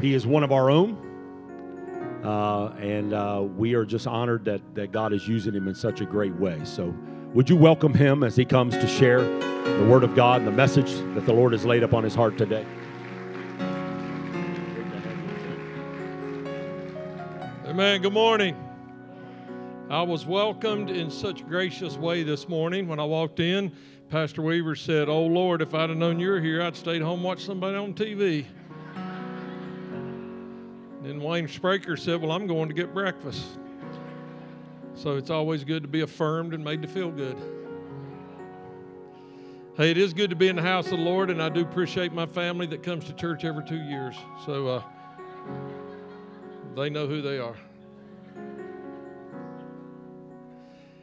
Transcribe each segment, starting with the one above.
He is one of our own. Uh, and uh, we are just honored that, that God is using him in such a great way. So, would you welcome him as he comes to share the Word of God and the message that the Lord has laid upon his heart today? Amen. Good morning. I was welcomed in such a gracious way this morning when I walked in. Pastor Weaver said, Oh Lord, if I'd have known you were here, I'd stayed home and watched somebody on TV. Then Wayne Spraker said, Well, I'm going to get breakfast. So it's always good to be affirmed and made to feel good. Hey, it is good to be in the house of the Lord, and I do appreciate my family that comes to church every two years. So uh, they know who they are.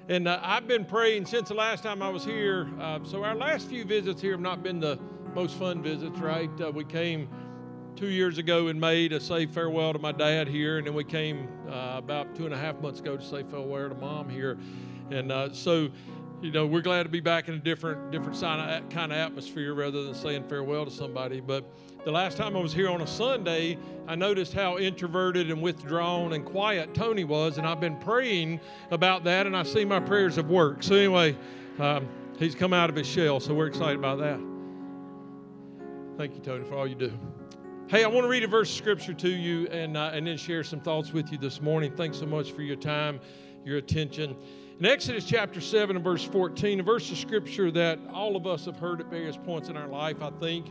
And uh, I've been praying since the last time I was here. Uh, so our last few visits here have not been the most fun visits, right? Uh, we came two years ago in May to say farewell to my dad here, and then we came uh, about two and a half months ago to say farewell to mom here. And uh, so, you know, we're glad to be back in a different, different kind of atmosphere rather than saying farewell to somebody. But the last time I was here on a Sunday, I noticed how introverted and withdrawn and quiet Tony was, and I've been praying about that, and I see my prayers have worked. So, anyway, um, he's come out of his shell, so we're excited about that. Thank you, Tony, for all you do. Hey, I want to read a verse of scripture to you and, uh, and then share some thoughts with you this morning. Thanks so much for your time, your attention. In Exodus chapter 7 and verse 14, a verse of scripture that all of us have heard at various points in our life, I think.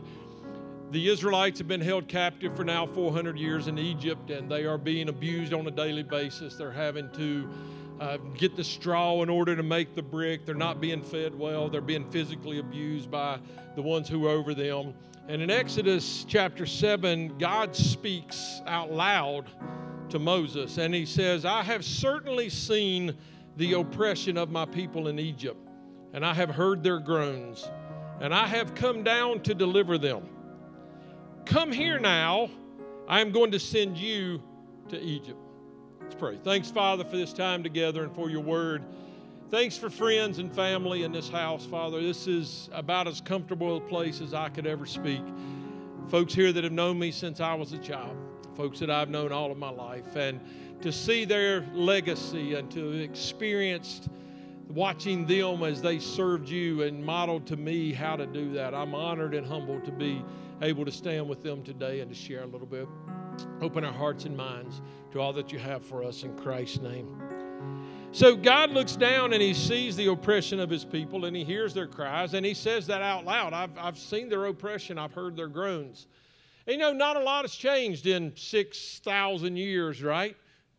The Israelites have been held captive for now 400 years in Egypt, and they are being abused on a daily basis. They're having to uh, get the straw in order to make the brick. They're not being fed well. They're being physically abused by the ones who are over them. And in Exodus chapter 7, God speaks out loud to Moses, and he says, I have certainly seen the oppression of my people in Egypt, and I have heard their groans, and I have come down to deliver them. Come here now. I am going to send you to Egypt. Let's pray. Thanks, Father, for this time together and for your word. Thanks for friends and family in this house, Father. This is about as comfortable a place as I could ever speak. Folks here that have known me since I was a child, folks that I've known all of my life, and to see their legacy and to experience watching them as they served you and modeled to me how to do that. I'm honored and humbled to be able to stand with them today and to share a little bit. Open our hearts and minds to all that you have for us in Christ's name. So God looks down and he sees the oppression of his people and he hears their cries and he says that out loud. I've, I've seen their oppression, I've heard their groans. And you know, not a lot has changed in 6,000 years, right?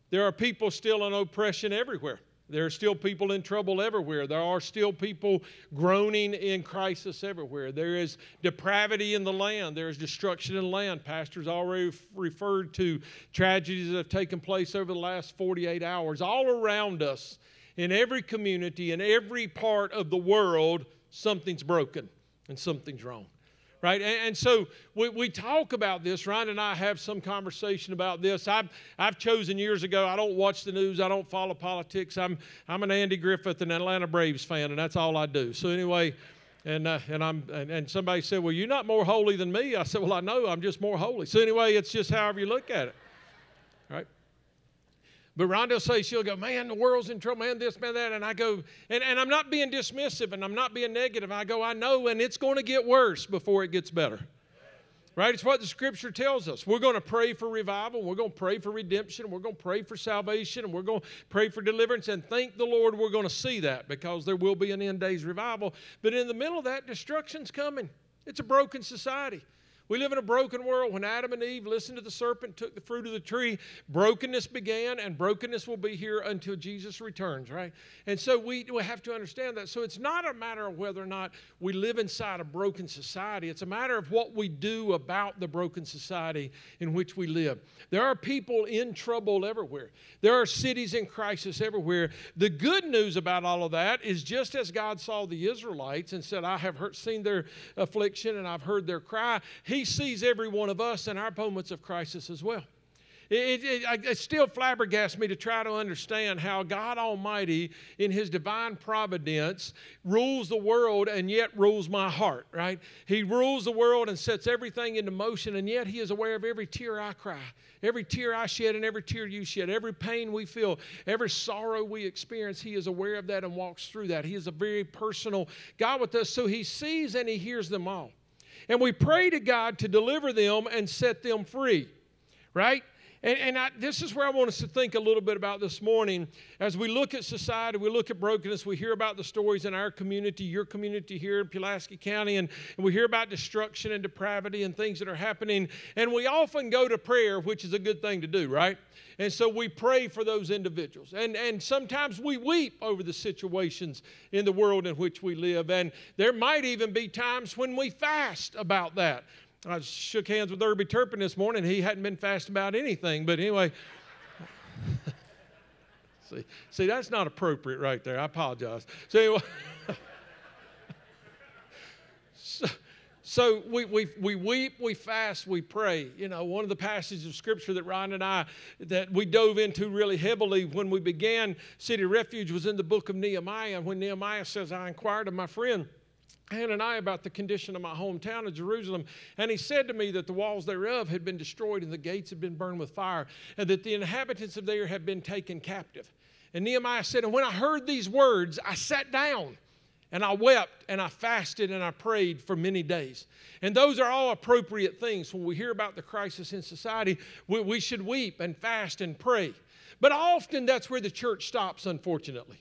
There are people still in oppression everywhere. There are still people in trouble everywhere. There are still people groaning in crisis everywhere. There is depravity in the land. There is destruction in the land. Pastors already referred to tragedies that have taken place over the last 48 hours. All around us, in every community, in every part of the world, something's broken and something's wrong right? And, and, so we, we talk about this. Ryan and I have some conversation about this. I've, I've chosen years ago, I don't watch the news, I don't follow politics. I'm, I'm an Andy Griffith and Atlanta Braves fan, and that's all I do. So, anyway, and, uh, and, I'm, and, and somebody said, Well, you're not more holy than me. I said, Well, I know, I'm just more holy. So, anyway, it's just however you look at it, right? But Rhonda will say, she'll go, man, the world's in trouble, man, this, man, that. And I go, and, and I'm not being dismissive and I'm not being negative. I go, I know, and it's going to get worse before it gets better. Right? It's what the scripture tells us. We're going to pray for revival. We're going to pray for redemption. We're going to pray for salvation. And we're going to pray for deliverance. And thank the Lord we're going to see that because there will be an end days revival. But in the middle of that, destruction's coming. It's a broken society. We live in a broken world. When Adam and Eve listened to the serpent, took the fruit of the tree, brokenness began, and brokenness will be here until Jesus returns, right? And so we, we have to understand that. So it's not a matter of whether or not we live inside a broken society, it's a matter of what we do about the broken society in which we live. There are people in trouble everywhere, there are cities in crisis everywhere. The good news about all of that is just as God saw the Israelites and said, I have heard, seen their affliction and I've heard their cry, He he sees every one of us in our moments of crisis as well. It, it, it, still flabbergasts me to try to understand how God Almighty, in His divine providence, rules the world and yet rules my heart, right? He rules the world and sets everything into motion, and yet He is aware of every tear I cry, every tear I shed, and every tear you shed, every pain we feel, every sorrow we experience. He is aware of that and walks through that. He is a very personal God with us, so He sees and He hears them all. And we pray to God to deliver them and set them free, right? And, and I, this is where I want us to think a little bit about this morning. As we look at society, we look at brokenness, we hear about the stories in our community, your community here in Pulaski County, and, and we hear about destruction and depravity and things that are happening. And we often go to prayer, which is a good thing to do, right? And so we pray for those individuals. And, and sometimes we weep over the situations in the world in which we live. And there might even be times when we fast about that. I shook hands with Irby Turpin this morning. He hadn't been fast about anything, but anyway. see, see, that's not appropriate right there. I apologize. So anyway. so, so we, we, we weep, we fast, we pray. You know, one of the passages of scripture that Ryan and I that we dove into really heavily when we began City Refuge was in the book of Nehemiah. When Nehemiah says, I inquired of my friend Hananiah about the condition of my hometown of Jerusalem. And he said to me that the walls thereof had been destroyed and the gates had been burned with fire, and that the inhabitants of there had been taken captive. And Nehemiah said, And when I heard these words, I sat down and I wept and I fasted and I prayed for many days. And those are all appropriate things. When we hear about the crisis in society, we, we should weep and fast and pray. But often that's where the church stops, unfortunately.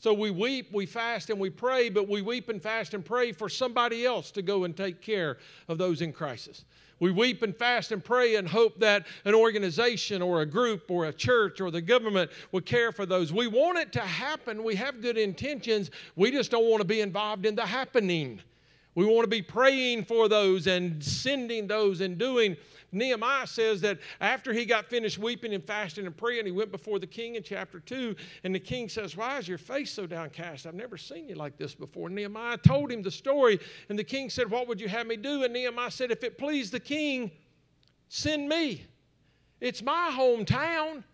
So we weep, we fast, and we pray, but we weep and fast and pray for somebody else to go and take care of those in crisis. We weep and fast and pray and hope that an organization or a group or a church or the government would care for those. We want it to happen. We have good intentions. We just don't want to be involved in the happening. We want to be praying for those and sending those and doing Nehemiah says that after he got finished weeping and fasting and praying, he went before the king in chapter 2. And the king says, Why is your face so downcast? I've never seen you like this before. Nehemiah told him the story. And the king said, What would you have me do? And Nehemiah said, If it please the king, send me. It's my hometown.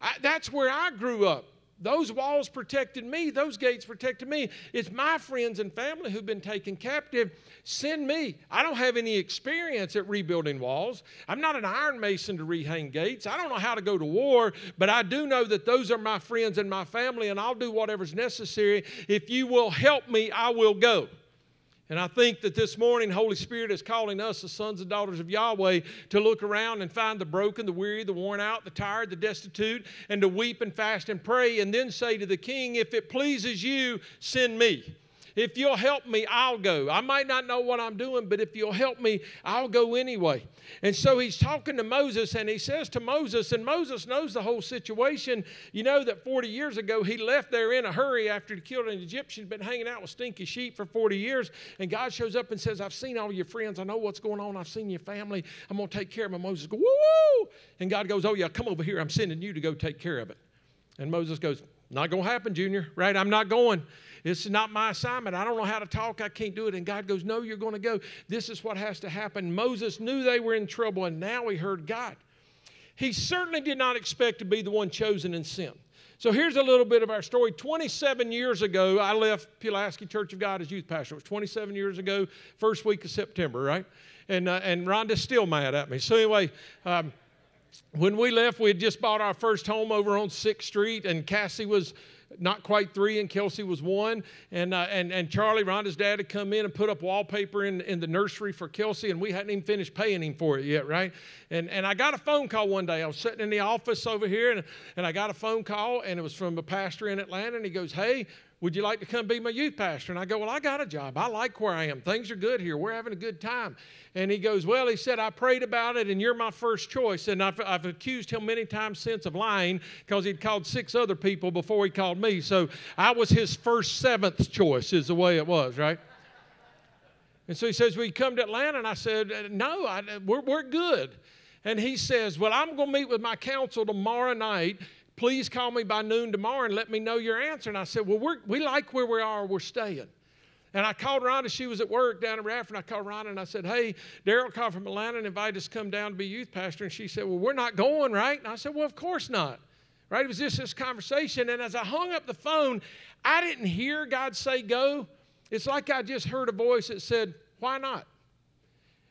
I, that's where I grew up. Those walls protected me, those gates protected me. It's my friends and family who've been taken captive. Send me. I don't have any experience at rebuilding walls. I'm not an iron mason to rehang gates. I don't know how to go to war, but I do know that those are my friends and my family, and I'll do whatever's necessary. If you will help me, I will go. And I think that this morning, Holy Spirit is calling us, the sons and daughters of Yahweh, to look around and find the broken, the weary, the worn out, the tired, the destitute, and to weep and fast and pray, and then say to the king, If it pleases you, send me. If you'll help me, I'll go. I might not know what I'm doing, but if you'll help me, I'll go anyway. And so he's talking to Moses, and he says to Moses, and Moses knows the whole situation. You know that 40 years ago, he left there in a hurry after he killed an Egyptian, been hanging out with stinky sheep for 40 years. And God shows up and says, I've seen all your friends. I know what's going on. I've seen your family. I'm going to take care of them. Moses goes, woo. And God goes, Oh, yeah, come over here. I'm sending you to go take care of it. And Moses goes, Not going to happen, Junior, right? I'm not going. It's not my assignment. I don't know how to talk. I can't do it. And God goes, No, you're going to go. This is what has to happen. Moses knew they were in trouble, and now he heard God. He certainly did not expect to be the one chosen and sent. So here's a little bit of our story. 27 years ago, I left Pulaski Church of God as youth pastor. It was 27 years ago, first week of September, right? And, uh, and Rhonda's still mad at me. So anyway, um, when we left, we had just bought our first home over on 6th Street, and Cassie was not quite three, and Kelsey was one. And, uh, and, and Charlie, Rhonda's dad, had come in and put up wallpaper in, in the nursery for Kelsey, and we hadn't even finished paying him for it yet, right? And, and I got a phone call one day. I was sitting in the office over here, and, and I got a phone call, and it was from a pastor in Atlanta, and he goes, Hey, would you like to come be my youth pastor? And I go, Well, I got a job. I like where I am. Things are good here. We're having a good time. And he goes, Well, he said, I prayed about it and you're my first choice. And I've, I've accused him many times since of lying because he'd called six other people before he called me. So I was his first seventh choice, is the way it was, right? And so he says, Will you come to Atlanta? And I said, No, I, we're, we're good. And he says, Well, I'm going to meet with my council tomorrow night please call me by noon tomorrow and let me know your answer. And I said, well, we're, we like where we are, we're staying. And I called Rhonda. She was at work down in Radford. I called Rhonda and I said, Hey, Daryl called from Atlanta and invited us to come down to be youth pastor. And she said, Well, we're not going, right? And I said, Well, of course not. Right? It was just this conversation. And as I hung up the phone, I didn't hear God say go. It's like I just heard a voice that said, Why not?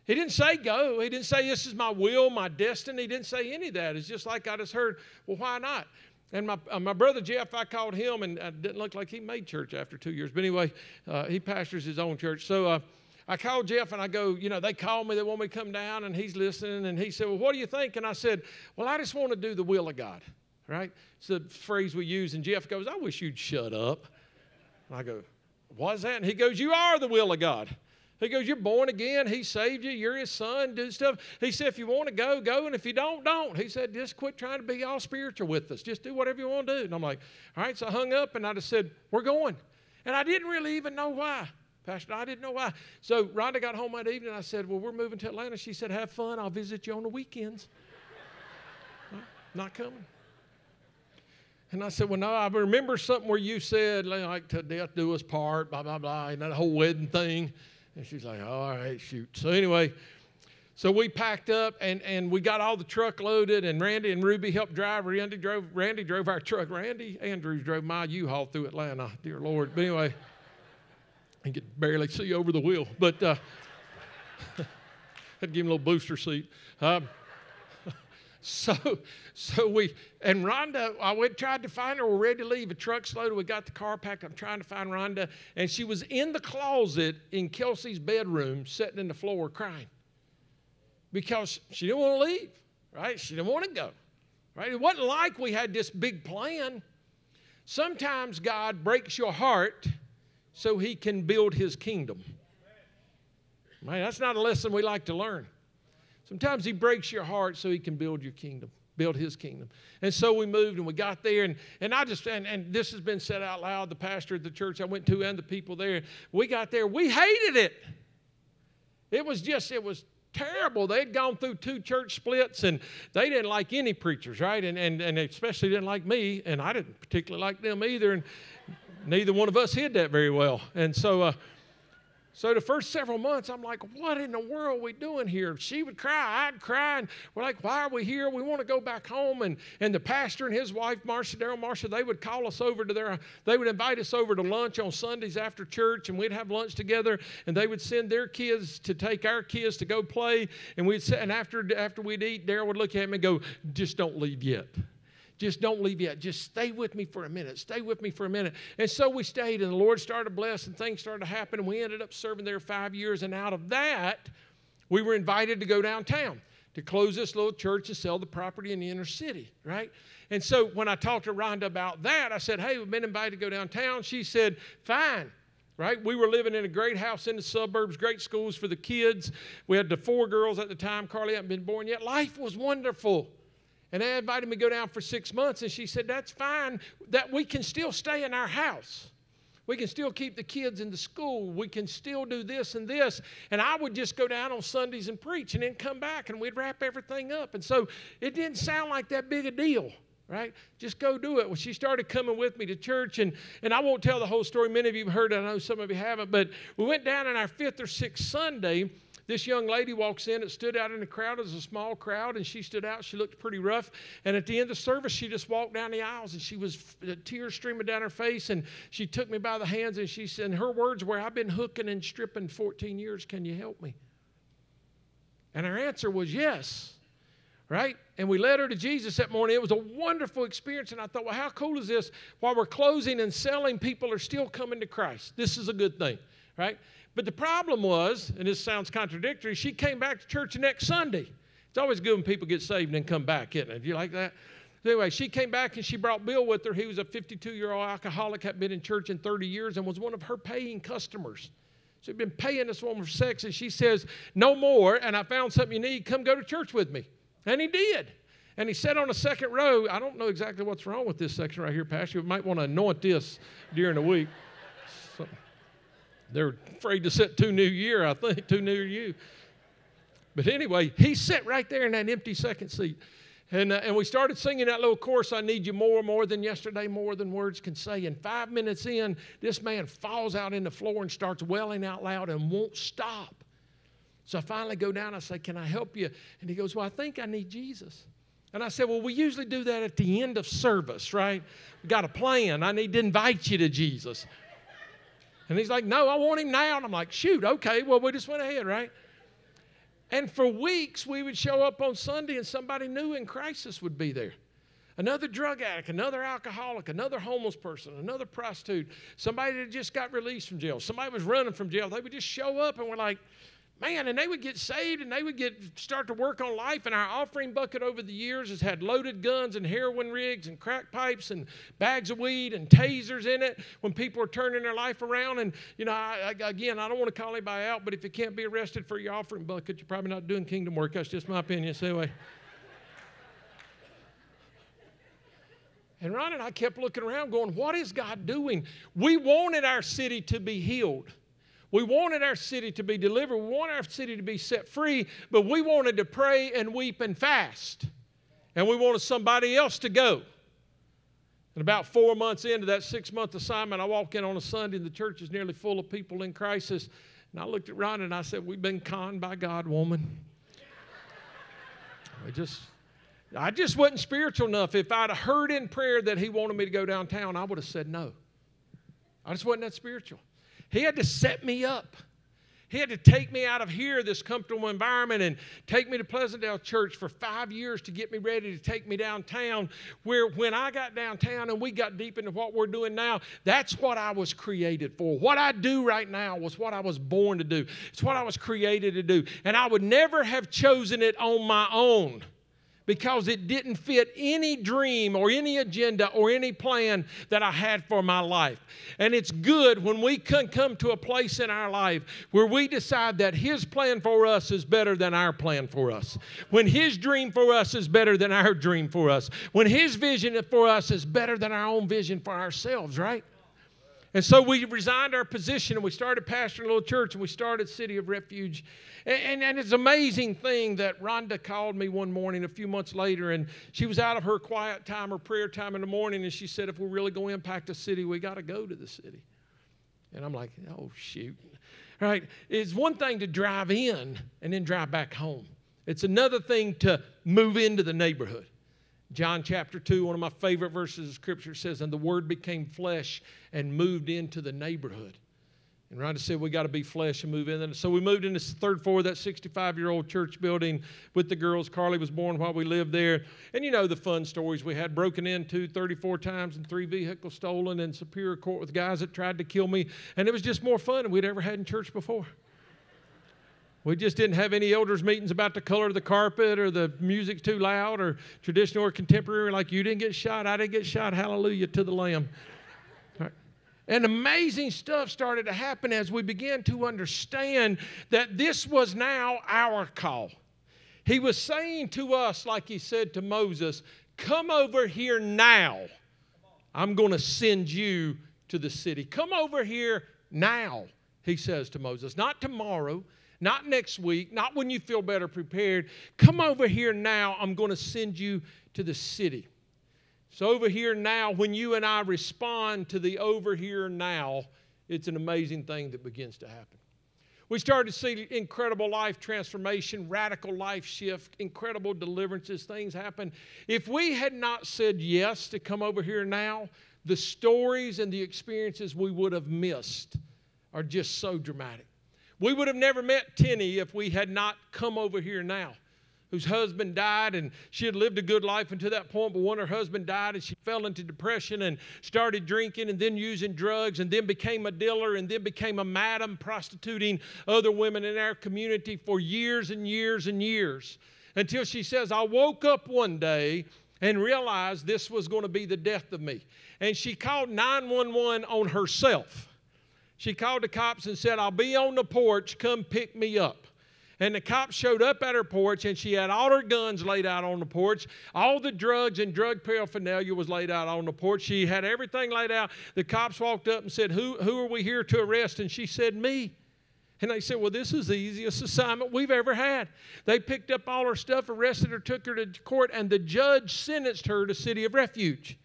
He didn't say go. He didn't say this is my will, my destiny. He didn't say any of that. It's just like I just heard, well, why not? And my, uh, my brother Jeff, I called him, and it didn't look like he made church after two years. But anyway, uh, he pastors his own church. So uh, I called Jeff, and I go, you know, they called me, they want me to come down, and he's listening. And he said, well, what do you think? And I said, well, I just want to do the will of God, right? It's the phrase we use. And Jeff goes, I wish you'd shut up. And I go, what's that? And he goes, you are the will of God. He goes, You're born again. He saved you. You're his son. Do stuff. He said, If you want to go, go. And if you don't, don't. He said, Just quit trying to be all spiritual with us. Just do whatever you want to do. And I'm like, All right. So I hung up and I just said, We're going. And I didn't really even know why. Pastor, I didn't know why. So Rhonda got home that evening. I said, Well, we're moving to Atlanta. She said, Have fun. I'll visit you on the weekends. Not coming. And I said, Well, no, I remember something where you said, like, to death do us part, blah, blah, blah, and that whole wedding thing. And she's like, all right, shoot. So anyway, so we packed up and, and we got all the truck loaded, and Randy and Ruby helped drive. Randy drove, Randy drove our truck. Randy Andrews drove my U-Haul through Atlanta, dear Lord. But anyway, I could barely see over the wheel, but uh, to give him a little booster seat. Um, so, so we and Rhonda, I went tried to find her. We're ready to leave. A truck's loaded. We got the car packed. I'm trying to find Rhonda, and she was in the closet in Kelsey's bedroom, sitting in the floor crying because she didn't want to leave. Right? She didn't want to go. Right? It wasn't like we had this big plan. Sometimes God breaks your heart so He can build His kingdom. Right? That's not a lesson we like to learn. Sometimes He breaks your heart so He can build your kingdom, build His kingdom. And so we moved and we got there, and, and I just, and, and this has been said out loud the pastor at the church I went to and the people there. We got there, we hated it. It was just, it was terrible. They'd gone through two church splits and they didn't like any preachers, right? And, and, and especially didn't like me, and I didn't particularly like them either. And neither one of us hid that very well. And so, uh, so the first several months, I'm like, what in the world are we doing here? She would cry, I'd cry, and we're like, why are we here? We want to go back home. And, and the pastor and his wife, Marcia, Daryl Marcia, they would call us over to their, they would invite us over to lunch on Sundays after church, and we'd have lunch together, and they would send their kids to take our kids to go play. And we'd say, and after, after we'd eat, Daryl would look at me and go, just don't leave yet. Just don't leave yet. Just stay with me for a minute. Stay with me for a minute. And so we stayed, and the Lord started to bless, and things started to happen, and we ended up serving there five years. And out of that, we were invited to go downtown to close this little church and sell the property in the inner city, right? And so when I talked to Rhonda about that, I said, Hey, we've been invited to go downtown. She said, Fine. Right? We were living in a great house in the suburbs, great schools for the kids. We had the four girls at the time. Carly hadn't been born yet. Life was wonderful. And they invited me to go down for six months, and she said, That's fine, that we can still stay in our house. We can still keep the kids in the school. We can still do this and this. And I would just go down on Sundays and preach and then come back and we'd wrap everything up. And so it didn't sound like that big a deal right? Just go do it. Well, she started coming with me to church, and, and I won't tell the whole story. Many of you have heard it. I know some of you haven't, but we went down on our fifth or sixth Sunday, this young lady walks in. It stood out in the crowd. as a small crowd, and she stood out. She looked pretty rough. And at the end of service, she just walked down the aisles, and she was uh, tears streaming down her face. And she took me by the hands, and she said, and her words were, "I've been hooking and stripping 14 years. Can you help me?" And her answer was yes right? And we led her to Jesus that morning. It was a wonderful experience. And I thought, well, how cool is this? While we're closing and selling, people are still coming to Christ. This is a good thing, right? But the problem was, and this sounds contradictory, she came back to church the next Sunday. It's always good when people get saved and then come back, isn't it? Do you like that? Anyway, she came back and she brought Bill with her. He was a 52 year old alcoholic, had been in church in 30 years, and was one of her paying customers. So he'd been paying this woman for sex, and she says, No more, and I found something you need. Come go to church with me. And he did. And he sat on the second row. I don't know exactly what's wrong with this section right here, Pastor. You might want to anoint this during the week. They're afraid to set too new year, I think, too new you. But anyway, he sat right there in that empty second seat. And, uh, and we started singing that little chorus, I Need You More, More Than Yesterday, More Than Words Can Say. And five minutes in, this man falls out in the floor and starts wailing out loud and won't stop. So I finally go down, I say, Can I help you? And he goes, Well, I think I need Jesus. And I said, Well, we usually do that at the end of service, right? We got a plan. I need to invite you to Jesus. And he's like, No, I want him now. And I'm like, Shoot, okay, well, we just went ahead, right? And for weeks, we would show up on Sunday and somebody new in crisis would be there. Another drug addict, another alcoholic, another homeless person, another prostitute, somebody that just got released from jail, somebody was running from jail. They would just show up and we're like, man, and they would get saved and they would get start to work on life. And our offering bucket over the years has had loaded guns and heroin rigs and crack pipes and bags of weed and tasers in it when people are turning their life around. And you know, I, I, again, I don't want to call anybody out, but if you can't be arrested for your offering bucket, you're probably not doing kingdom work. That's just my opinion. So anyway. And Ron and I kept looking around, going, What is God doing? We wanted our city to be healed. We wanted our city to be delivered. We wanted our city to be set free, but we wanted to pray and weep and fast. And we wanted somebody else to go. And about four months into that six month assignment, I walk in on a Sunday and the church is nearly full of people in crisis. And I looked at Ron and I said, We've been conned by God, woman. I just, I just wasn't spiritual enough. If I'd heard in prayer that he wanted me to go downtown, I would have said no. I just wasn't that spiritual. He had to set me up. He had to take me out of here, this comfortable environment, and take me to Pleasantdale Church for five years to get me ready to take me downtown. Where when I got downtown and we got deep into what we're doing now, that's what I was created for. What I do right now was what I was born to do, it's what I was created to do. And I would never have chosen it on my own because it didn't fit any dream or any agenda or any plan that I had for my life. And it's good when we can come to a place in our life where we decide that His plan for us is better than our plan for us. When His dream for us is better than our dream for us. When His vision for us is better than our own vision for ourselves, right? And so we resigned our position and we started pastoring a little church and we started City of Refuge. And, and, and, it's an amazing thing that Rhonda called me one morning a few months later and she was out of her quiet time or prayer time in the morning and she said, if we're really going to impact a city, we got to go to the city. And I'm like, oh, shoot. Right? It's one thing to drive in and then drive back home. It's another thing to move into the neighborhood. John chapter 2, one of my favorite verses of scripture says, And the word became flesh and moved into the neighborhood. And Rhonda said, We got to be flesh and move in. And so we moved into the third floor of that 65 year old church building with the girls. Carly was born while we lived there. And you know the fun stories we had broken into 34 times and three vehicles stolen in Superior Court with guys that tried to kill me. And it was just more fun than we'd ever had in church before. We just didn't have any elders meetings about the color of the carpet or the music too loud or traditional or contemporary. Like you didn't get shot, I didn't get shot. Hallelujah to the Lamb. And amazing stuff started to happen as we began to understand that this was now our call. He was saying to us, like he said to Moses, Come over here now. I'm going to send you to the city. Come over here now, he says to Moses. Not tomorrow, not next week, not when you feel better prepared. Come over here now. I'm going to send you to the city. So, over here now, when you and I respond to the over here now, it's an amazing thing that begins to happen. We started to see incredible life transformation, radical life shift, incredible deliverances, things happen. If we had not said yes to come over here now, the stories and the experiences we would have missed are just so dramatic. We would have never met Tenny if we had not come over here now, whose husband died, and she had lived a good life until that point. But when her husband died, and she fell into depression and started drinking and then using drugs, and then became a dealer, and then became a madam prostituting other women in our community for years and years and years. Until she says, I woke up one day and realized this was going to be the death of me. And she called 911 on herself. She called the cops and said, I'll be on the porch, come pick me up. And the cops showed up at her porch, and she had all her guns laid out on the porch. All the drugs and drug paraphernalia was laid out on the porch. She had everything laid out. The cops walked up and said, Who, who are we here to arrest? And she said, Me. And they said, Well, this is the easiest assignment we've ever had. They picked up all her stuff, arrested her, took her to court, and the judge sentenced her to City of Refuge.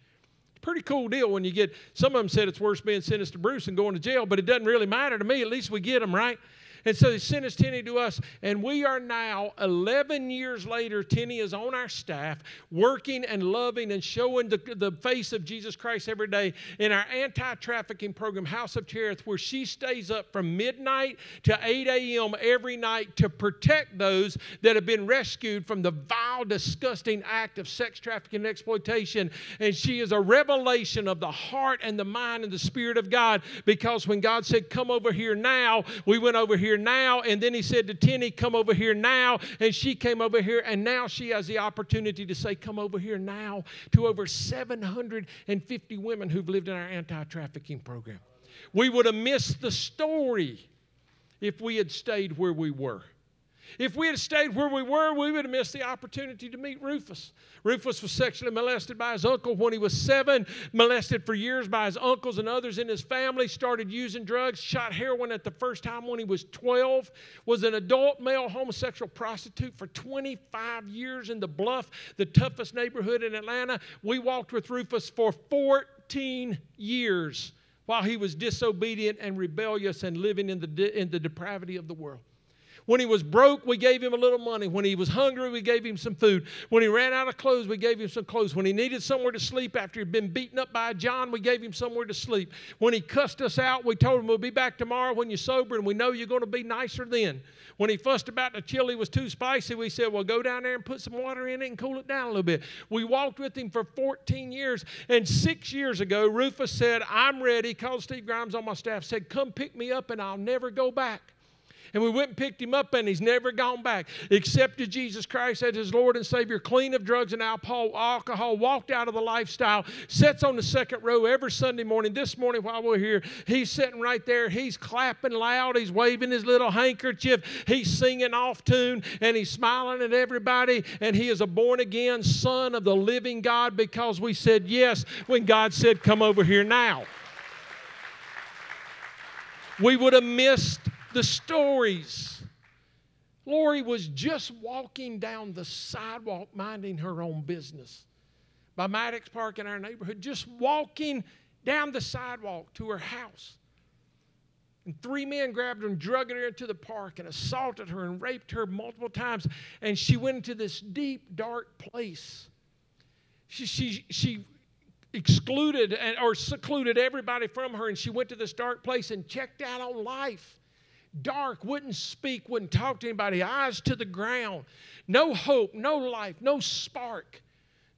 Pretty cool deal when you get, some of them said it's worse being sentenced to Bruce and going to jail, but it doesn't really matter to me. At least we get them, right? And so they sent us Tenny to us, and we are now 11 years later. Tenny is on our staff, working and loving and showing the, the face of Jesus Christ every day in our anti trafficking program, House of Cherith, where she stays up from midnight to 8 a.m. every night to protect those that have been rescued from the vile, disgusting act of sex trafficking and exploitation. And she is a revelation of the heart and the mind and the Spirit of God because when God said, Come over here now, we went over here here now. And then he said to Tenny, Come over here now. And she came over here, and now she has the opportunity to say, Come over here now to over 750 women who've lived in our anti trafficking program. We would have missed the story if we had stayed where we were. If we had stayed where we were, we would have missed the opportunity to meet Rufus. Rufus was sexually molested by his uncle when he was seven, molested for years by his uncles and others in his family, started using drugs, shot heroin at the first time when he was 12, was an adult male homosexual prostitute for 25 years in the Bluff, the toughest neighborhood in Atlanta. We walked with Rufus for 14 years while he was disobedient and rebellious and living in the, in the depravity of the world. When he was broke, we gave him a little money. When he was hungry, we gave him some food. When he ran out of clothes, we gave him some clothes. When he needed somewhere to sleep after he'd been beaten up by John, we gave him somewhere to sleep. When he cussed us out, we told him we'll be back tomorrow when you're sober and we know you're going to be nicer then. When he fussed about the chili was too spicy, we said, well, go down there and put some water in it and cool it down a little bit. We walked with him for 14 years. And six years ago, Rufus said, I'm ready. Called Steve Grimes on my staff, said, come pick me up and I'll never go back. And we went and picked him up, and he's never gone back. Accepted Jesus Christ as his Lord and Savior, clean of drugs and alcohol, walked out of the lifestyle, sits on the second row every Sunday morning. This morning, while we're here, he's sitting right there. He's clapping loud. He's waving his little handkerchief. He's singing off tune, and he's smiling at everybody. And he is a born again son of the living God because we said yes when God said, Come over here now. We would have missed the stories. Lori was just walking down the sidewalk minding her own business by Maddox Park in our neighborhood, just walking down the sidewalk to her house. And three men grabbed her and dragged her into the park and assaulted her and raped her multiple times. And she went into this deep, dark place. She, she, she excluded and, or secluded everybody from her, and she went to this dark place and checked out on life dark, wouldn't speak, wouldn't talk to anybody, eyes to the ground, no hope, no life, no spark.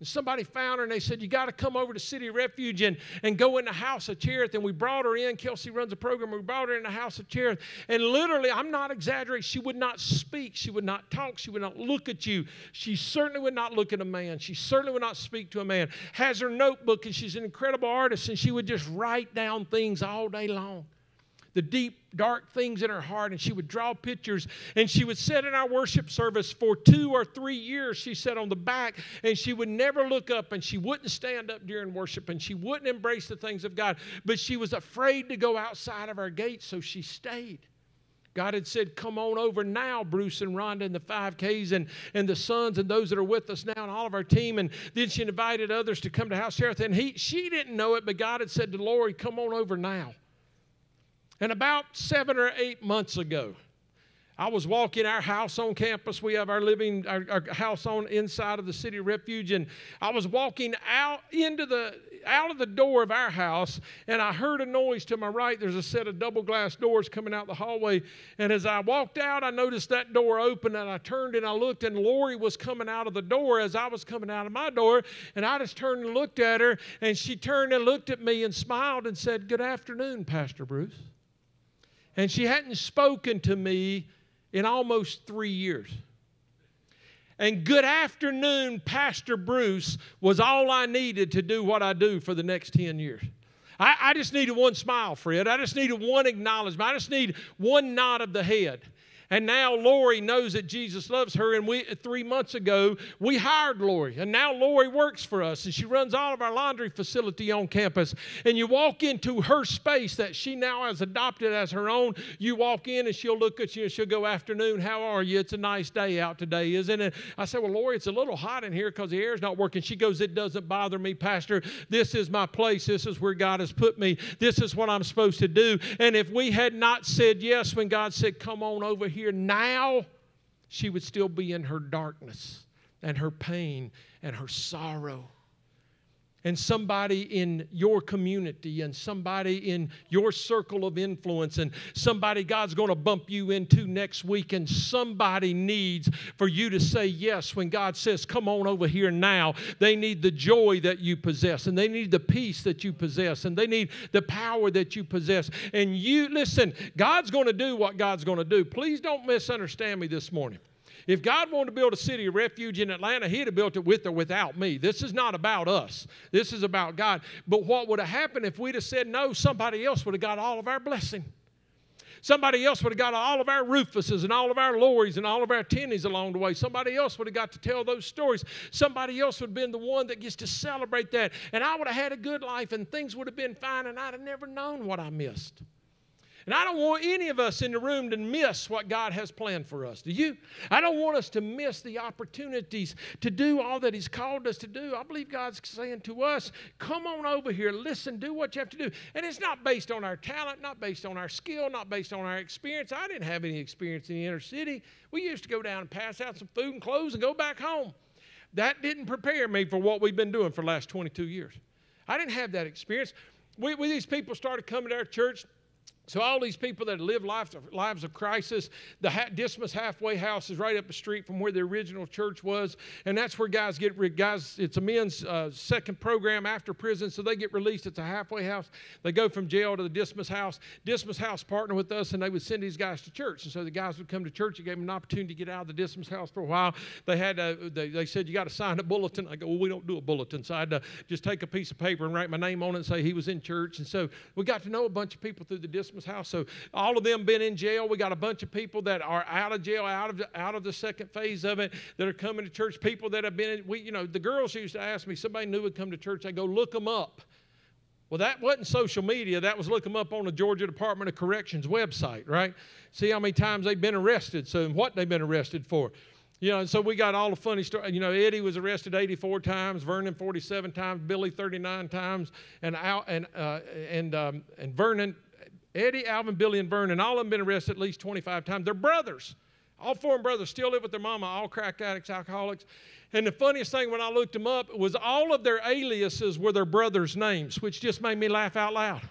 And somebody found her and they said, You got to come over to City Refuge and, and go in the House of Cherith. And we brought her in. Kelsey runs a program. We brought her in the House of Cherith. And literally, I'm not exaggerating, she would not speak. She would not talk. She would not look at you. She certainly would not look at a man. She certainly would not speak to a man. Has her notebook and she's an incredible artist and she would just write down things all day long the deep, dark things in her heart, and she would draw pictures. And she would sit in our worship service for two or three years. She sat on the back, and she would never look up, and she wouldn't stand up during worship, and she wouldn't embrace the things of God. But she was afraid to go outside of our gates, so she stayed. God had said, Come on over now, Bruce and Rhonda and the 5Ks and, and the sons and those that are with us now and all of our team. And then she invited others to come to House Cherith. And he, she didn't know it, but God had said to Lori, Come on over now. And about seven or eight months ago, I was walking our house on campus. We have our living, our, our, house on inside of the city refuge, and I was walking out into the out of the door of our house, and I heard a noise to my right. There's a set of double glass doors coming out the hallway, and as I walked out, I noticed that door open, and I turned and I looked, and Lori was coming out of the door as I was coming out of my door, and I just turned and looked at her, and she turned and looked at me and smiled and said, "Good afternoon, Pastor Bruce." And she hadn't spoken to me in almost three years. And good afternoon, Pastor Bruce, was all I needed to do what I do for the next 10 years. I, I, just needed one smile, Fred. I just needed one acknowledgement. I just need one nod of the head. And now Lori knows that Jesus loves her. And we three months ago we hired Lori, and now Lori works for us, and she runs all of our laundry facility on campus. And you walk into her space that she now has adopted as her own. You walk in, and she'll look at you, and she'll go, "Afternoon, how are you? It's a nice day out today, isn't it?" I said, "Well, Lori, it's a little hot in here because the air's not working." She goes, "It doesn't bother me, Pastor. This is my place. This is where God has put me. This is what I'm supposed to do." And if we had not said yes when God said, "Come on over here now," she would still be in her darkness and her pain and her sorrow. And somebody in your community and somebody in your circle of influence and somebody God's going to bump you into next week and somebody needs for you to say yes when God says, Come on over here now. They need the joy that you possess and they need the peace that you possess and they need the power that you possess. And you, listen, God's going to do what God's going to do. Please don't misunderstand me this morning. If God wanted to build a city of refuge in Atlanta, He'd have built it with or without me. This is not about us, this is about God. But what would have happened if we'd have said no? Somebody else would have got all of our blessing. Somebody else would have got all of our Rufuses and all of our Lories and all of our Tinnies along the way. Somebody else would have got to tell those stories. Somebody else would have been the one that gets to celebrate that. And I would have had a good life and things would have been fine and I'd have never known what I missed. And I don't want any of us in the room to miss what God has planned for us. Do you? I don't want us to miss the opportunities to do all that He's called us to do. I believe God's saying to us, come on over here, listen, do what you have to do. And it's not based on our talent, not based on our skill, not based on our experience. I didn't have any experience in the inner city. We used to go down and pass out some food and clothes and go back home. That didn't prepare me for what we've been doing for the last 22 years. I didn't have that experience. We, we, these people started coming to our church so all these people that live lives of, lives of crisis, the ha- Dismas Halfway House is right up the street from where the original church was, and that's where guys get re- guys. It's a men's uh, second program after prison, so they get released. It's a halfway house. They go from jail to the Dismas House. Dismas House partnered with us, and they would send these guys to church. And so the guys would come to church. It gave them an opportunity to get out of the Dismas House for a while. They had they, they said you got to sign a bulletin. I go, well, we don't do a bulletin, so I had to just take a piece of paper and write my name on it and say he was in church. And so we got to know a bunch of people through the Dismas house. So all of them been in jail. We got a bunch of people that are out of jail, out of out of the second phase of it, that are coming to church. People that have been, in, we, you know, the girls used to ask me, somebody new would come to church. I go look them up. Well, that wasn't social media. That was look them up on the Georgia Department of Corrections website, right? See how many times they've been arrested, so what they've been arrested for. You know, and so we got all the funny stories. You know, Eddie was arrested 84 times, Vernon 47 times, Billy 39 times, and Al, and uh, and um, and Vernon Eddie, Alvin, Billy, and Vernon, all of them been arrested at least 25 times. They're brothers. All four brothers still live with their mama, all crack addicts, alcoholics. And the funniest thing when I looked them up was all of their aliases were their brothers' names, which just made me laugh out loud.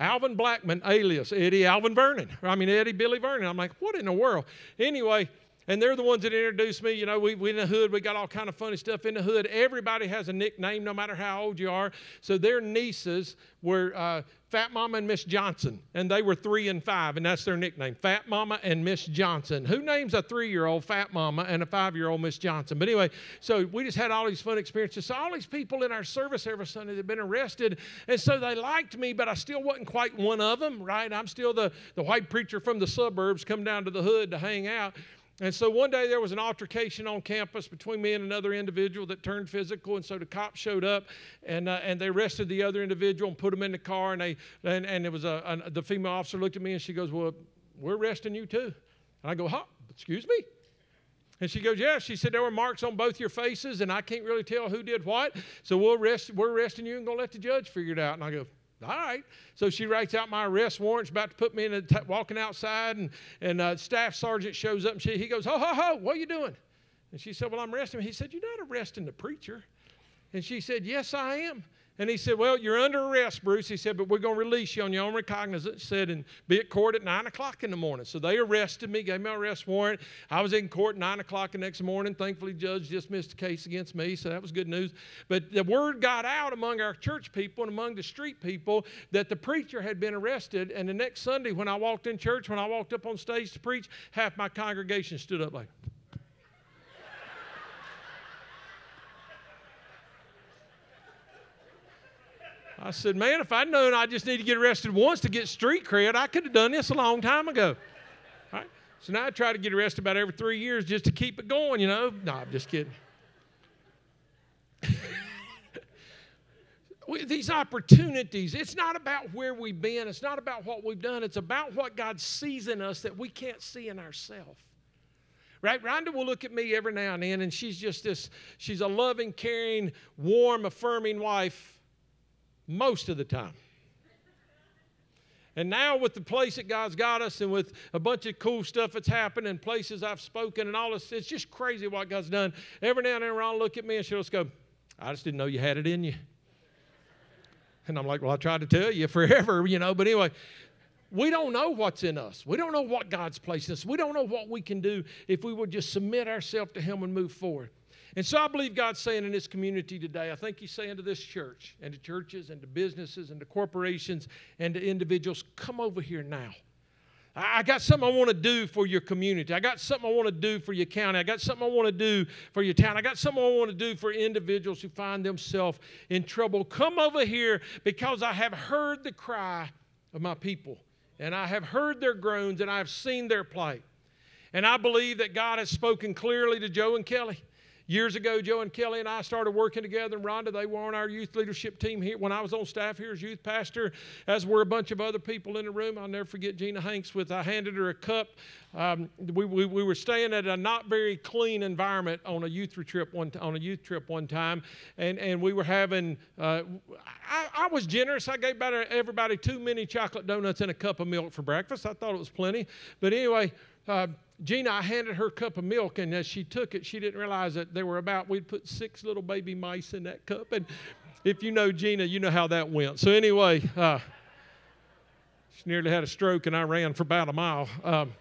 Alvin Blackman, alias Eddie Alvin Vernon. I mean, Eddie Billy Vernon. I'm like, what in the world? Anyway, and they're the ones that introduced me. You know, we, we in the hood, we got all kind of funny stuff in the hood. Everybody has a nickname, no matter how old you are. So their nieces were uh, Fat Mama and Miss Johnson, and they were three and five, and that's their nickname, Fat Mama and Miss Johnson. Who names a three-year-old Fat Mama and a five-year-old Miss Johnson? But anyway, so we just had all these fun experiences. So all these people in our service every Sunday had been arrested, and so they liked me, but I still wasn't quite one of them, right? I'm still the, the white preacher from the suburbs, come down to the hood to hang out. And so one day there was an altercation on campus between me and another individual that turned physical. And so the cops showed up and, uh, and they arrested the other individual and put him in the car. And, they, and, and it was a, the female officer looked at me and she goes, Well, we're arresting you too. And I go, Huh? Excuse me? And she goes, Yeah. She said, There were marks on both your faces and I can't really tell who did what. So we'll arrest, we're arresting you and going to let the judge figure it out. And I go, all right. So she writes out my arrest warrant. She's about to put me in a t- walking outside, and and uh, staff sergeant shows up, and she, he goes, ho ho ho, what are you doing? And she said, well, I'm arresting. He said, you're not arresting the preacher. And she said, yes, I am. And he said, Well, you're under arrest, Bruce. He said, But we're going to release you on your own recognizance. He said, And be at court at 9 o'clock in the morning. So they arrested me, gave me an arrest warrant. I was in court at 9 o'clock the next morning. Thankfully, judge dismissed the case against me, so that was good news. But the word got out among our church people and among the street people that the preacher had been arrested. And the next Sunday, when I walked in church, when I walked up on stage to preach, half my congregation stood up like, I said, man, if I'd known I just need to get arrested once to get street cred, I could have done this a long time ago. So now I try to get arrested about every three years just to keep it going, you know. No, I'm just kidding. these opportunities, it's not about where we've been, it's not about what we've done, it's about what God sees in us that we can't see in ourselves. Right? Rhonda will look at me every now and then, and she's just this, she's a loving, caring, warm, affirming wife most of the time. And now, with the place that God's got us, and with a bunch of cool stuff that's happened, and places I've spoken, and all this, it's just crazy what God's done. Every now and then, Ron look at me and she'll just go, I just didn't know you had it in you. And I'm like, well, I tried to tell you forever, you know. But anyway, we don't know what's in us. We don't know what God's placed us. We don't know what we can do if we would just submit ourselves to Him and move forward. And so I believe God's saying in this community today, I think He's saying to this church and to churches and to businesses and to corporations and to individuals, come over here now. I got something I want to do for your community. I got something I want to do for your county. I got something I want to do for your town. I got something I want to do for individuals who find themselves in trouble. Come over here because I have heard the cry of my people, and I have heard their groans, and I have seen their plight. And I believe that God has spoken clearly to Joe and Kelly. Years ago, Joe and Kelly and I started working together, and Rhonda, they were on our youth leadership team here when I was on staff here as youth pastor, as were a bunch of other people in the room. I'll never forget Gina Hanks with, I handed her a cup. Um, we, we, we, were staying at a not very clean environment on a youth trip one, on a youth trip one time, and, and we were having, uh, I, I was generous. I gave about everybody two mini chocolate donuts and a cup of milk for breakfast. I thought it was plenty. But anyway, uh, Gina, I handed her a cup of milk, and as she took it, she didn't realize that there were about, we'd put six little baby mice in that cup. And if you know Gina, you know how that went. So, anyway, uh, she nearly had a stroke, and I ran for about a mile. Um,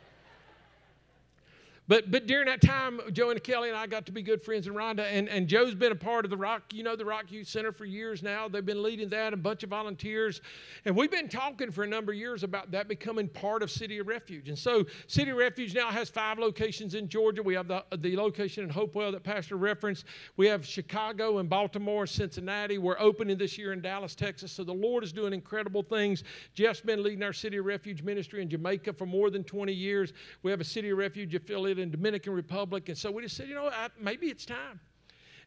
but, but during that time, Joe and Kelly and I got to be good friends and Rhonda. And, and Joe's been a part of the Rock, you know, the Rock Youth Center for years now. They've been leading that, a bunch of volunteers. And we've been talking for a number of years about that becoming part of City of Refuge. And so City of Refuge now has five locations in Georgia. We have the, the location in Hopewell that Pastor referenced. We have Chicago and Baltimore, Cincinnati. We're opening this year in Dallas, Texas. So the Lord is doing incredible things. Jeff's been leading our City of Refuge ministry in Jamaica for more than 20 years. We have a City of Refuge affiliate in Dominican Republic. And so we just said, you know, I, maybe it's time.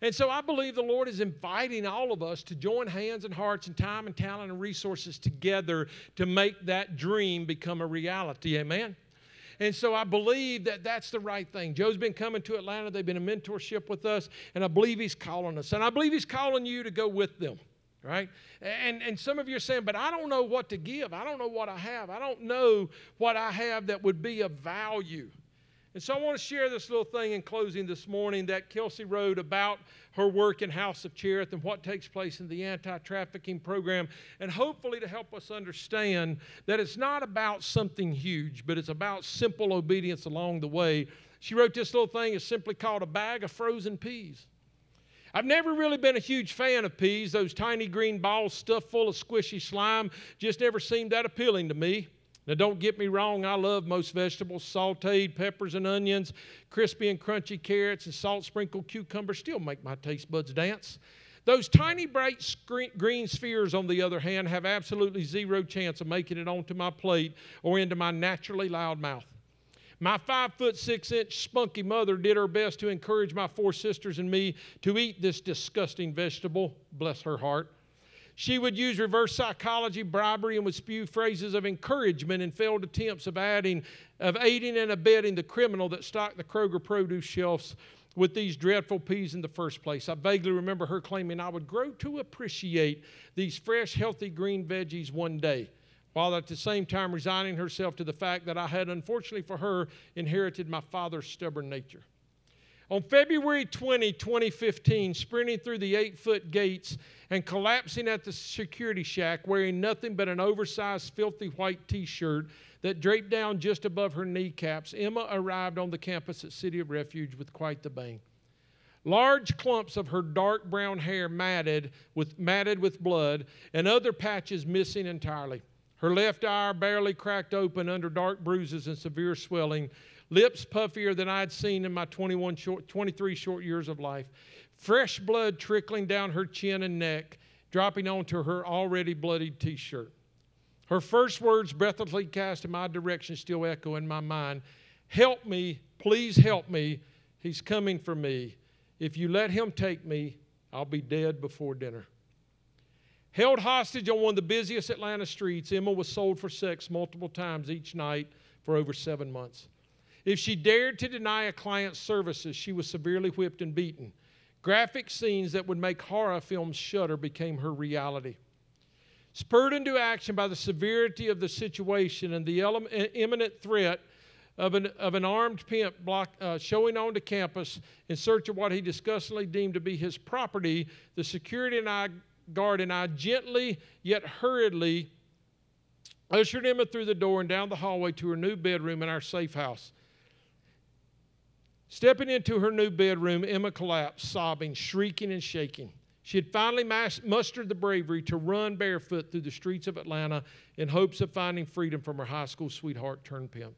And so I believe the Lord is inviting all of us to join hands and hearts and time and talent and resources together to make that dream become a reality. Amen. And so I believe that that's the right thing. Joe's been coming to Atlanta. They've been in mentorship with us, and I believe he's calling us. And I believe he's calling you to go with them right? And, and some of you are saying, but I don't know what to give. I don't know what I have. I don't know what I have that would be of value. And so I want to share this little thing in closing this morning that Kelsey wrote about her work in House of Cherith and what takes place in the anti trafficking program, and hopefully to help us understand that it's not about something huge, but it's about simple obedience along the way. She wrote this little thing, it's simply called a bag of frozen peas. I've never really been a huge fan of peas. Those tiny green balls stuffed full of squishy slime just never seemed that appealing to me. Now, don't get me wrong, I love most vegetables sauteed peppers and onions, crispy and crunchy carrots, and salt sprinkled cucumbers still make my taste buds dance. Those tiny bright green spheres, on the other hand, have absolutely zero chance of making it onto my plate or into my naturally loud mouth. My five foot six inch spunky mother did her best to encourage my four sisters and me to eat this disgusting vegetable, bless her heart. She would use reverse psychology, bribery, and would spew phrases of encouragement and failed attempts of adding, of aiding and abetting the criminal that stocked the Kroger produce shelves with these dreadful peas in the first place. I vaguely remember her claiming I would grow to appreciate these fresh, healthy green veggies one day, while at the same time resigning herself to the fact that I had, unfortunately for her, inherited my father's stubborn nature. On February 20, 2015, sprinting through the eight foot gates and collapsing at the security shack wearing nothing but an oversized, filthy white t shirt that draped down just above her kneecaps, Emma arrived on the campus at City of Refuge with quite the bang. Large clumps of her dark brown hair matted with, matted with blood, and other patches missing entirely. Her left eye barely cracked open under dark bruises and severe swelling lips puffier than I'd seen in my 21 short, 23 short years of life, fresh blood trickling down her chin and neck, dropping onto her already bloodied t shirt. Her first words, breathlessly cast in my direction, still echo in my mind Help me, please help me. He's coming for me. If you let him take me, I'll be dead before dinner. Held hostage on one of the busiest Atlanta streets, Emma was sold for sex multiple times each night for over seven months. If she dared to deny a client's services, she was severely whipped and beaten. Graphic scenes that would make horror films shudder became her reality. Spurred into action by the severity of the situation and the imminent threat of an, of an armed pimp block, uh, showing onto campus in search of what he disgustingly deemed to be his property, the security and I, guard and I gently yet hurriedly ushered Emma through the door and down the hallway to her new bedroom in our safe house. Stepping into her new bedroom, Emma collapsed, sobbing, shrieking, and shaking. She had finally mustered the bravery to run barefoot through the streets of Atlanta in hopes of finding freedom from her high school sweetheart turned pimp.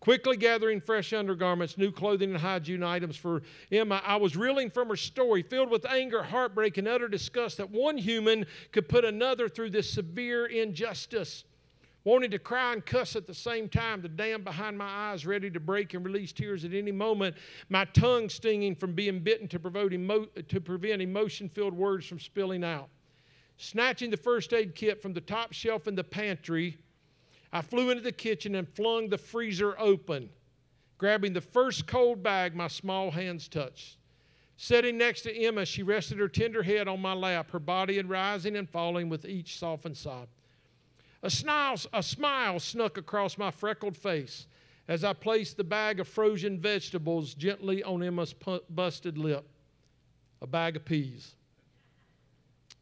Quickly gathering fresh undergarments, new clothing, and hygiene items for Emma, I was reeling from her story, filled with anger, heartbreak, and utter disgust that one human could put another through this severe injustice. Wanting to cry and cuss at the same time, the dam behind my eyes ready to break and release tears at any moment, my tongue stinging from being bitten to, emo- to prevent emotion filled words from spilling out. Snatching the first aid kit from the top shelf in the pantry, I flew into the kitchen and flung the freezer open, grabbing the first cold bag my small hands touched. Sitting next to Emma, she rested her tender head on my lap, her body rising and falling with each softened sob. A smile, a smile snuck across my freckled face as I placed the bag of frozen vegetables gently on Emma's busted lip. A bag of peas.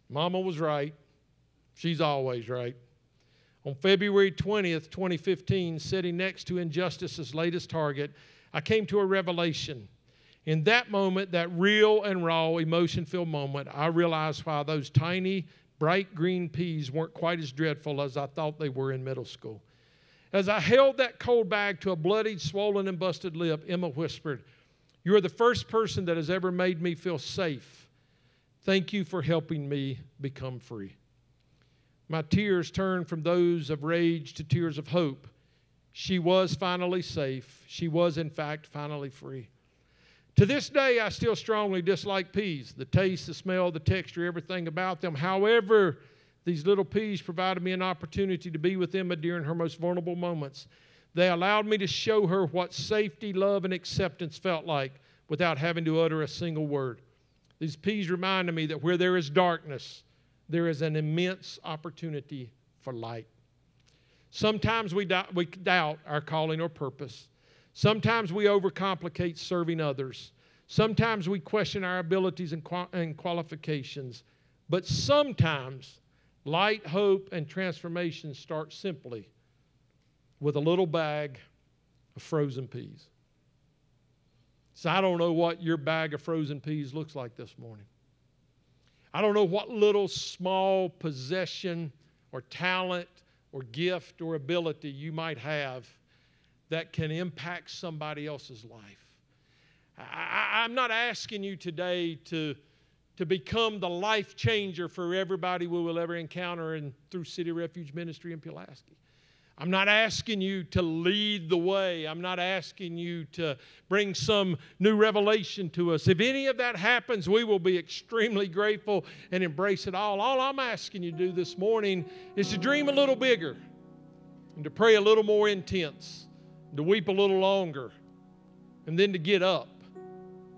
Mama was right. She's always right. On February 20th, 2015, sitting next to Injustice's latest target, I came to a revelation. In that moment, that real and raw emotion filled moment, I realized why those tiny bright green peas weren't quite as dreadful as I thought they were in middle school. As I held that cold bag to a bloodied, swollen, and busted lip, Emma whispered, You are the first person that has ever made me feel safe. Thank you for helping me become free. My tears turned from those of rage to tears of hope. She was finally safe. She was, in fact, finally free. To this day, I still strongly dislike peas the taste, the smell, the texture, everything about them. However, these little peas provided me an opportunity to be with Emma during her most vulnerable moments. They allowed me to show her what safety, love, and acceptance felt like without having to utter a single word. These peas reminded me that where there is darkness, there is an immense opportunity for light. Sometimes we doubt, we doubt our calling or purpose. Sometimes we overcomplicate serving others. Sometimes we question our abilities and, and qualifications. But sometimes light, hope, and transformation start simply with a little bag of frozen peas. So I don't know what your bag of frozen peas looks like this morning. I don't know what little small possession or talent or gift or ability you might have that can impact somebody else's life. I, am not asking you today to, to become the life changer for everybody we will ever encounter in, through City Refuge Ministry in Pulaski. I'm not asking you to lead the way. I'm not asking you to bring some new revelation to us. If any of that happens, we will be extremely grateful and embrace it all. All I'm asking you to do this morning is to dream a little bigger and to pray a little more intense to weep a little longer, and then to get up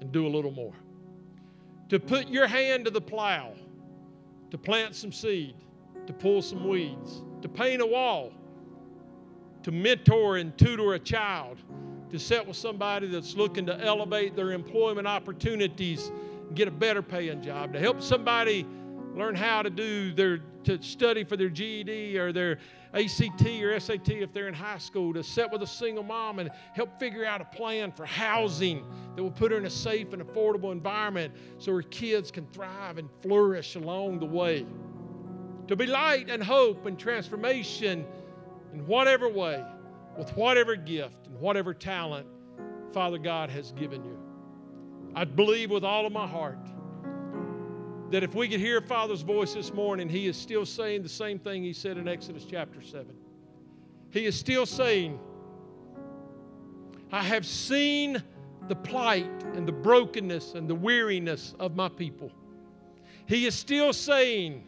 and do a little more. To put your hand to the plow, to plant some seed, to pull some weeds, to paint a wall, to mentor and tutor a child, to sit with somebody that's looking to elevate their employment opportunities, get a better paying job, to help somebody learn how to do their to study for their GED or their ACT or SAT if they're in high school, to sit with a single mom and help figure out a plan for housing that will put her in a safe and affordable environment so her kids can thrive and flourish along the way. To be light and hope and transformation in whatever way, with whatever gift and whatever talent Father God has given you. I believe with all of my heart that if we could hear Father's voice this morning, He is still saying the same thing He said in Exodus chapter 7. He is still saying, I have seen the plight and the brokenness and the weariness of my people. He is still saying,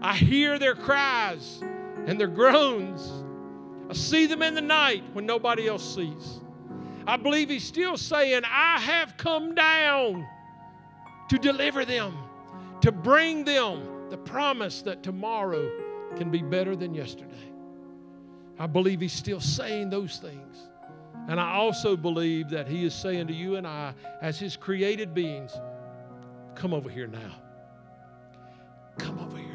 I hear their cries and their groans. I see them in the night when nobody else sees. I believe he's still saying, I have come down to deliver them, to bring them the promise that tomorrow can be better than yesterday. I believe he's still saying those things. And I also believe that he is saying to you and I, as his created beings, come over here now. Come over here.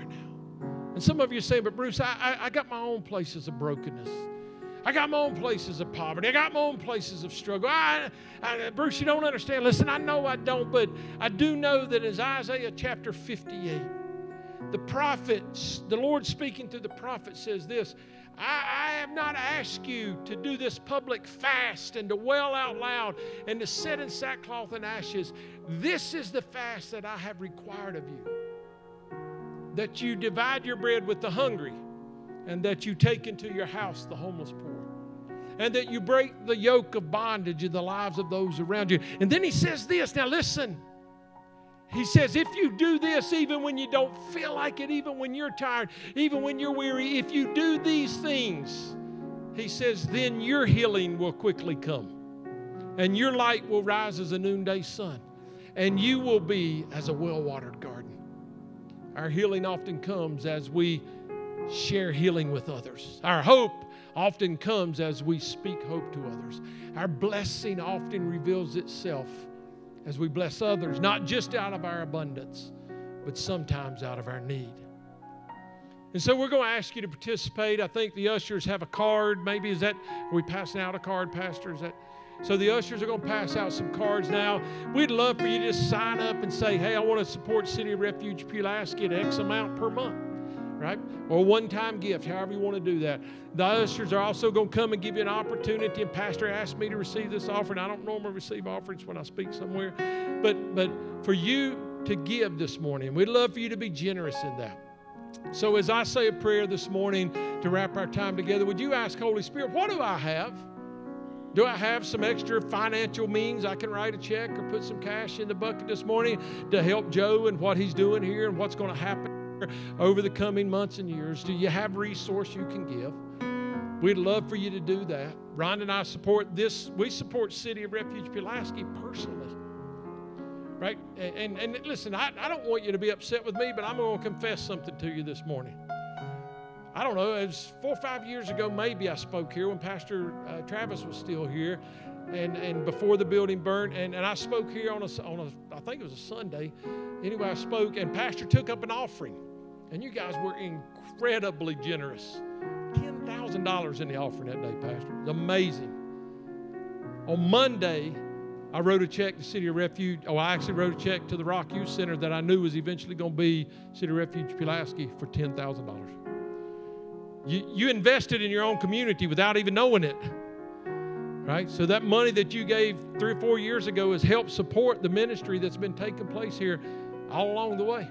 And some of you say, but Bruce, I, I, I got my own places of brokenness. I got my own places of poverty. I got my own places of struggle. I, I, Bruce, you don't understand. Listen, I know I don't, but I do know that as Isaiah chapter 58, the prophets, the Lord speaking through the prophet says this I, I, have not asked you to do this public fast and to wail out loud and to sit in sackcloth and ashes. This is the fast that I have required of you that you divide your bread with the hungry, and that you take into your house the homeless poor, and that you break the yoke of bondage in the lives of those around you. And then he says this now listen. He says, if you do this, even when you don't feel like it, even when you're tired, even when you're weary, if you do these things, he says, then your healing will quickly come. And your light will rise as a noonday sun. And you will be as a well watered garden. Our healing often comes as we share healing with others. Our hope often comes as we speak hope to others. Our blessing often reveals itself as we bless others, not just out of our abundance, but sometimes out of our need. And so we're going to ask you to participate. I think the ushers have a card. Maybe is that are we passing out a card, Pastor? Is that so the ushers are going to pass out some cards now. We'd love for you to just sign up and say, hey, I want to support City Refuge Pulaski at X amount per month right? Or one time gift, however you want to do that. The ushers are also going to come and give you an opportunity. And Pastor asked me to receive this offering. I don't normally receive offerings when I speak somewhere, but but for you to give this morning, we'd love for you to be generous in that. So as I say a prayer this morning to wrap our time together, would you ask Holy Spirit, what do I have? Do I have some extra financial means I can write a check or put some cash in the bucket this morning to help Joe and what he's doing here and what's going to happen? over the coming months and years? Do you have resource you can give? We'd love for you to do that. Ron and I support this. We support City of Refuge Pulaski personally. Right? And, and, and listen, I, I don't want you to be upset with me, but I'm going to confess something to you this morning. I don't know, it was four or five years ago, maybe I spoke here when Pastor uh, Travis was still here and, and before the building burned. And, and I spoke here on a, on a, I think it was a Sunday. Anyway, I spoke, and Pastor took up an offering. And you guys were incredibly generous. $10,000 in the offering that day, Pastor. Amazing. On Monday, I wrote a check to City of Refuge. Oh, I actually wrote a check to the Rock Youth Center that I knew was eventually going to be City of Refuge Pulaski for $10,000. You, you invested in your own community without even knowing it. Right? So that money that you gave three or four years ago has helped support the ministry that's been taking place here all along the way.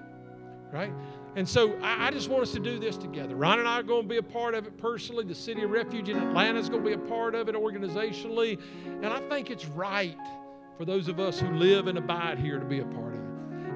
Right? And so I, I, just want us to do this together. Ron and I are going to be a part of it personally. The City of Refuge in Atlanta is going to be a part of it organizationally. And I think it's right for those of us who live and abide here to be a part.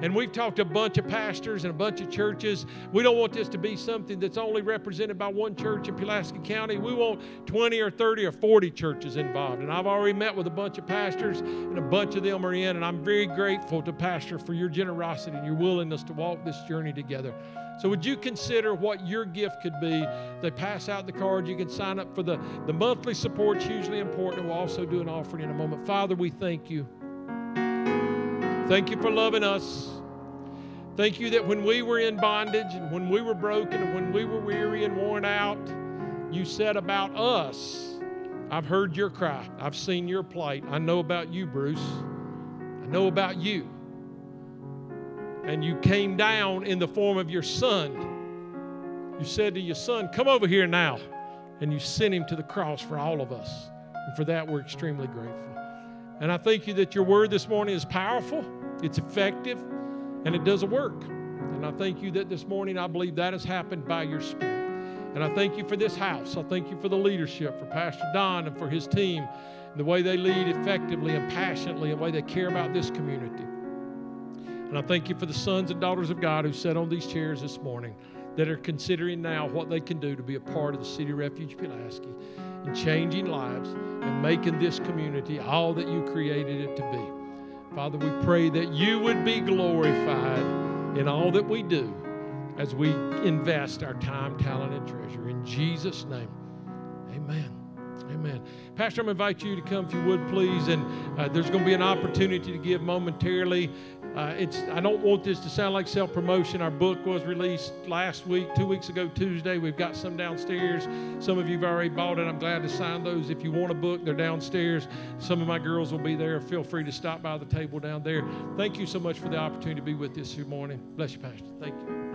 And we've talked to a bunch of pastors and a bunch of churches. We don't want this to be something that's only represented by one church in Pulaski County. We want 20 or 30 or 40 churches involved. And I've already met with a bunch of pastors, and a bunch of them are in. And I'm very grateful to Pastor for your generosity and your willingness to walk this journey together. So, would you consider what your gift could be? They pass out the cards. You can sign up for the, the monthly support's hugely important. We'll also do an offering in a moment. Father, we thank you. Thank you for loving us. Thank you that when we were in bondage and when we were broken and when we were weary and worn out, you said about us, I've heard your cry. I've seen your plight. I know about you, Bruce. I know about you. And you came down in the form of your son. You said to your son, Come over here now. And you sent him to the cross for all of us. And for that, we're extremely grateful. And I thank you that your word this morning is powerful, it's effective, and it does work. And I thank you that this morning I believe that has happened by your Spirit. And I thank you for this house. I thank you for the leadership, for Pastor Don and for his team. the way they lead effectively and passionately, and the way they care about this community. And I thank you for the sons and daughters of God who sat on these chairs this morning that are considering now what they can do to be a part of the City Refuge Pulaski and changing lives and making this community all that you created it to be. Father, we pray that you would be glorified in all that we do as we invest our time, talent, and treasure. In Jesus' name, amen. Amen. Pastor, I'm going to invite you to come, if you would, please. And uh, there's going to be an opportunity to give momentarily. Uh, it's I don't want this to sound like self promotion. Our book was released last week, two weeks ago Tuesday. We've got some downstairs. Some of you've already bought it. I'm glad to sign those. If you want a book, they're downstairs. Some of my girls will be there. Feel free to stop by the table down there. Thank you so much for the opportunity to be with us this morning. Bless you, Pastor. Thank you.